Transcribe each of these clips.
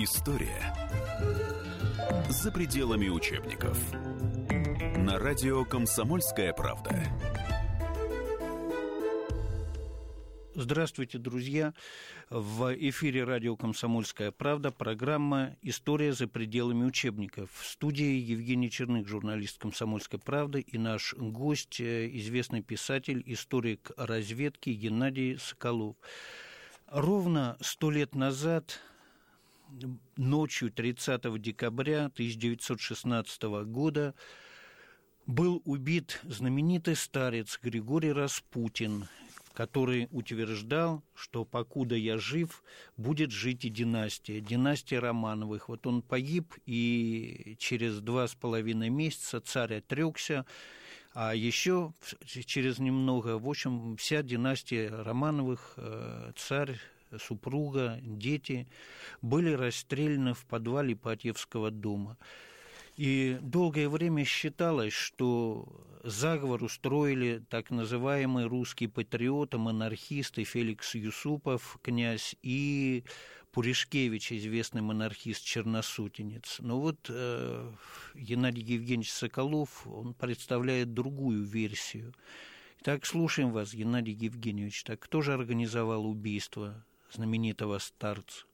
История за пределами учебников. На радио «Комсомольская правда». Здравствуйте, друзья! В эфире радио «Комсомольская правда» программа «История за пределами учебников». В студии Евгений Черных, журналист «Комсомольской правды», и наш гость, э, известный писатель, историк разведки Геннадий Соколов. Ровно сто лет назад ночью 30 декабря 1916 года был убит знаменитый старец Григорий Распутин, который утверждал, что покуда я жив, будет жить и династия, династия Романовых. Вот он погиб, и через два с половиной месяца царь отрекся, а еще через немного, в общем, вся династия Романовых, э, царь супруга, дети были расстреляны в подвале Патьевского дома. И долгое время считалось, что заговор устроили так называемые русские патриоты, монархисты Феликс Юсупов, князь, и Пуришкевич, известный монархист-черносутенец. Но вот э, Геннадий Евгеньевич Соколов, он представляет другую версию. Итак, слушаем вас, Геннадий Евгеньевич. Так кто же организовал убийство знаменитого старца?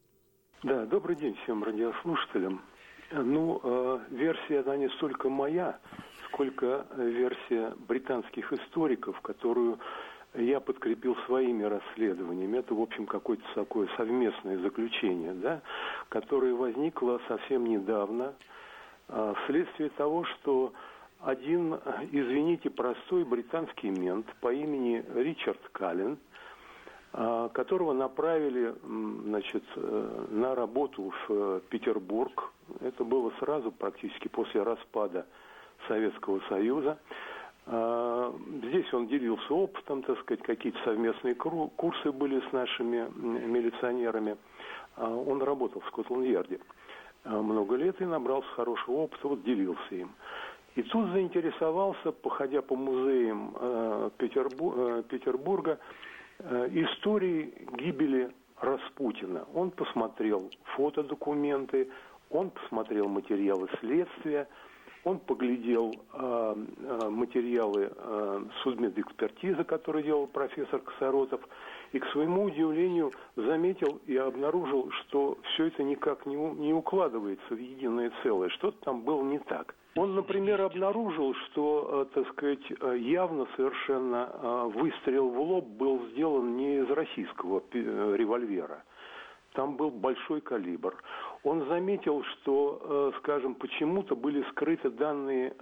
Да, добрый день всем радиослушателям. Ну, э, версия, она не столько моя, сколько версия британских историков, которую я подкрепил своими расследованиями. Это, в общем, какое-то такое совместное заключение, да, которое возникло совсем недавно э, вследствие того, что один, извините, простой британский мент по имени Ричард Каллен – которого направили значит, э, на работу в э, Петербург. Это было сразу, практически после распада Советского Союза. А, здесь он делился опытом, так сказать, какие-то совместные курсы были с нашими милиционерами. А, он работал в Скотланд-Ярде много лет и набрался хорошего опыта, вот делился им. И тут заинтересовался, походя по музеям э, Петербурга, истории гибели Распутина. Он посмотрел фотодокументы, он посмотрел материалы следствия, он поглядел э, э, материалы э, судмедэкспертизы, который делал профессор Косоротов, и к своему удивлению заметил и обнаружил, что все это никак не, не укладывается в единое целое, что-то там было не так. Он, например, обнаружил, что, э, так сказать, э, явно совершенно э, выстрел в лоб был сделан не из российского револьвера. Там был большой калибр. Он заметил, что, скажем, почему-то были скрыты данные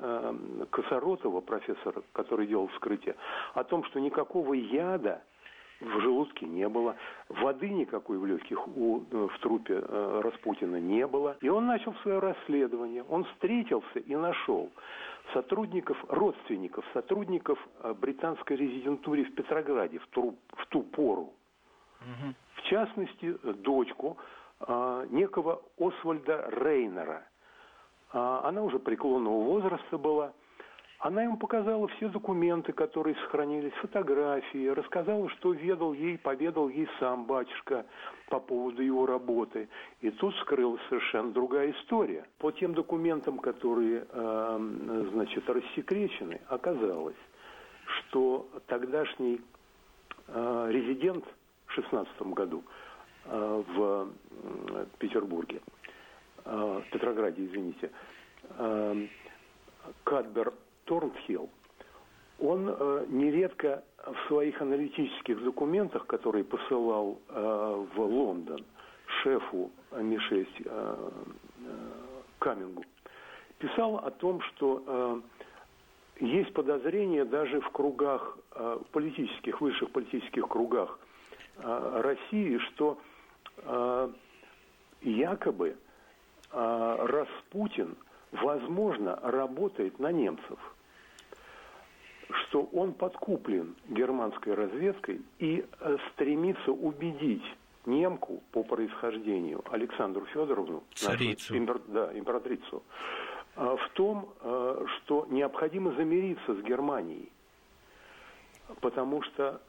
Косоротова, профессора, который делал вскрытие, о том, что никакого яда в желудке не было, воды никакой в легких у, э, в трупе э, Распутина не было. И он начал свое расследование. Он встретился и нашел сотрудников, родственников, сотрудников э, британской резидентуры в Петрограде в ту, в ту пору. Угу. В частности, дочку э, некого Освальда Рейнера. Э, она уже преклонного возраста была – она ему показала все документы, которые сохранились, фотографии, рассказала, что ведал ей, поведал ей сам батюшка по поводу его работы. И тут скрылась совершенно другая история. По тем документам, которые, э, значит, рассекречены, оказалось, что тогдашний э, резидент в 16 году э, в Петербурге, э, Петрограде, извините, э, Кадбер Торнхилл, он э, нередко в своих аналитических документах, которые посылал э, в Лондон шефу Ми-6 э, э, Камингу, писал о том, что э, есть подозрение даже в кругах э, политических, высших политических кругах э, России, что э, якобы э, Распутин – возможно, работает на немцев, что он подкуплен германской разведкой и э, стремится убедить немку по происхождению Александру Федоровну, Царицу. Импер, да, императрицу, э, в том, э, что необходимо замириться с Германией, потому что,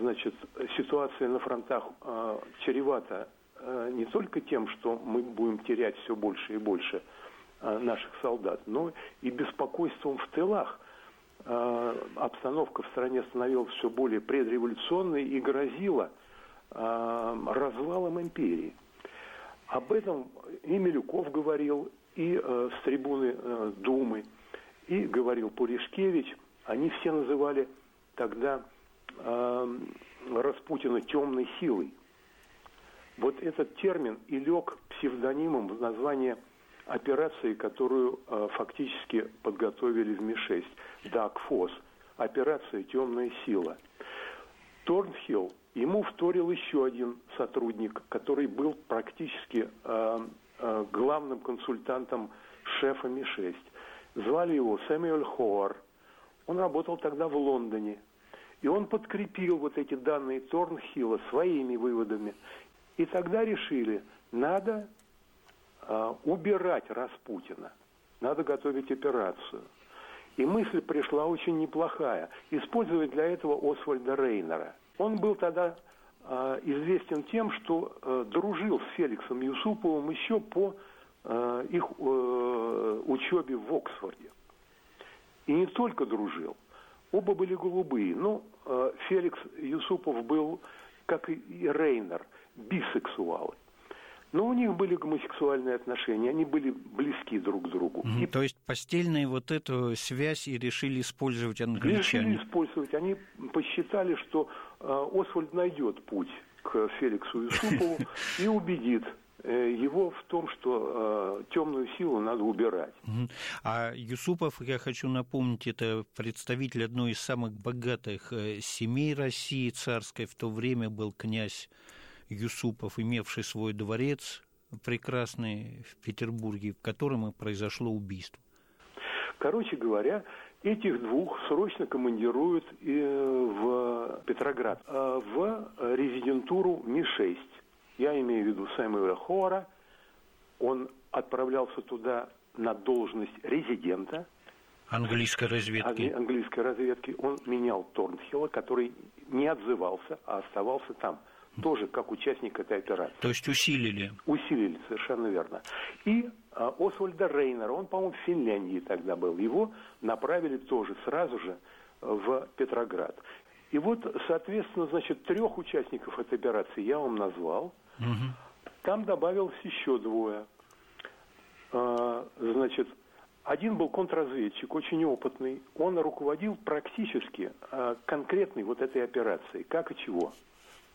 значит, ситуация на фронтах чревата не только тем, что мы будем терять все больше и больше наших солдат, но и беспокойством в тылах. Обстановка в стране становилась все более предреволюционной и грозила развалом империи. Об этом и Милюков говорил, и э, с трибуны э, Думы, и говорил Пуришкевич. Они все называли тогда э, Распутина темной силой. Вот этот термин и лег псевдонимом в название операции, которую э, фактически подготовили в Ми-6, ДАК-ФОС, операция «Темная сила». Торнхилл Ему вторил еще один сотрудник, который был практически э, э, главным консультантом шефа Ми-6. Звали его Сэмюэль Хоар. Он работал тогда в Лондоне. И он подкрепил вот эти данные Торнхилла своими выводами. И тогда решили, надо убирать Распутина, надо готовить операцию. И мысль пришла очень неплохая. Использовать для этого Освальда Рейнера – он был тогда э, известен тем, что э, дружил с Феликсом Юсуповым еще по э, их э, учебе в Оксфорде. И не только дружил, оба были голубые. Но э, Феликс Юсупов был, как и Рейнер, бисексуалы. Но у них были гомосексуальные отношения, они были близки друг к другу. Mm-hmm. И... То есть постельные вот эту связь и решили использовать англичане? Решили использовать. Они посчитали, что э, Освальд найдет путь к Феликсу Юсупову и убедит э, его в том, что э, темную силу надо убирать. А Юсупов, я хочу напомнить, это представитель одной из самых богатых э, семей России царской, в то время был князь Юсупов, имевший свой дворец прекрасный в Петербурге, в котором и произошло убийство. Короче говоря, этих двух срочно командируют в Петроград, а в резидентуру Ми-6. Я имею в виду Сэмюэля Хора. Он отправлялся туда на должность резидента. Английской разведки. Английской разведки. Он менял Торнхилла, который не отзывался, а оставался там – тоже как участник этой операции. То есть усилили? Усилили, совершенно верно. И а, Освальда Рейнера, он, по-моему, в Финляндии тогда был, его направили тоже сразу же в Петроград. И вот, соответственно, значит, трех участников этой операции я вам назвал. Угу. Там добавилось еще двое. А, значит, один был контрразведчик, очень опытный. Он руководил практически а, конкретной вот этой операцией. Как и чего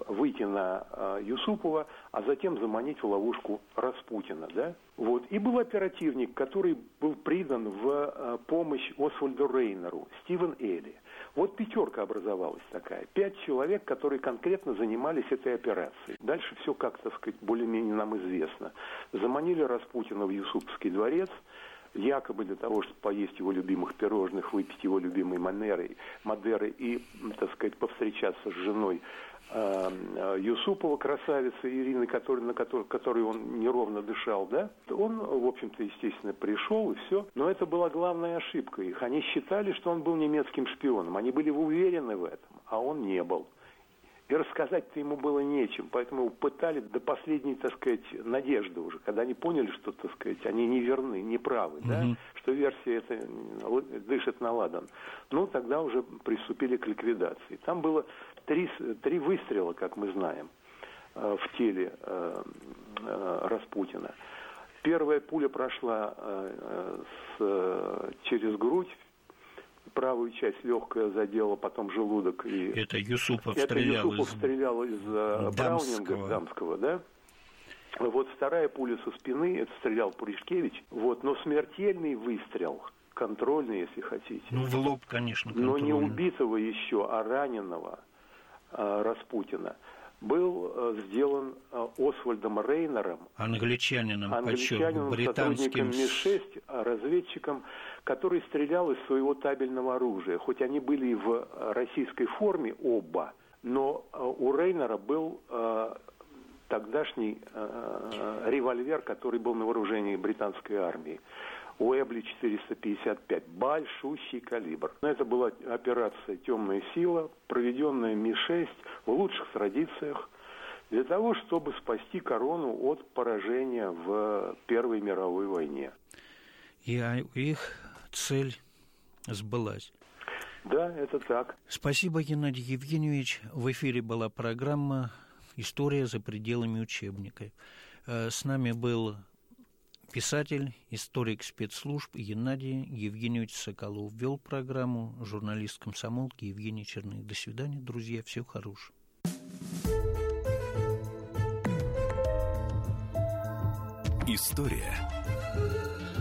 выйти на э, Юсупова, а затем заманить в ловушку Распутина, да? Вот. И был оперативник, который был придан в э, помощь Освальду Рейнеру, Стивен Элли. Вот пятерка образовалась такая. Пять человек, которые конкретно занимались этой операцией. Дальше все, как так сказать, более-менее нам известно. Заманили Распутина в Юсупский дворец, якобы для того, чтобы поесть его любимых пирожных, выпить его любимые манеры, мадеры и, так сказать, повстречаться с женой э, Юсупова, красавицы Ирины, который, на которой, которой он неровно дышал, да, он, в общем-то, естественно, пришел и все. Но это была главная ошибка их. Они считали, что он был немецким шпионом. Они были уверены в этом, а он не был. И рассказать-то ему было нечем, поэтому его пытали до последней, так сказать, надежды уже, когда они поняли, что, так сказать, они не верны, не правы, mm-hmm. да, что версия эта дышит на ладан. Ну, тогда уже приступили к ликвидации. Там было три, три выстрела, как мы знаем, э, в теле э, э, Распутина. Первая пуля прошла с, через грудь, правую часть легкая задела, потом желудок. И... Это Юсупов Это стрелял Юсупов из... стрелял из э, Браунинга дамского, да? Вот вторая пуля со спины, это стрелял Пуришкевич. Вот, но смертельный выстрел, контрольный, если хотите. Ну, в лоб, конечно, Но не убитого еще, а раненого э, Распутина был э, сделан Освальдом Рейнером, англичанином, англичанином сотрудником Ми-6, а разведчиком, который стрелял из своего табельного оружия. Хоть они были в российской форме оба, но э, у Рейнера был тогдашний револьвер, который был на вооружении британской армии. Уэбли 455, большущий калибр. Это была операция «Темная сила», проведенная Ми-6 в лучших традициях для того, чтобы спасти корону от поражения в Первой мировой войне. И их цель сбылась. Да, это так. Спасибо, Геннадий Евгеньевич. В эфире была программа «История за пределами учебника». Э, с нами был писатель, историк спецслужб Геннадий Евгеньевич Соколов. Вел программу журналист комсомолки Евгений Черных. До свидания, друзья. Всего хорошего. История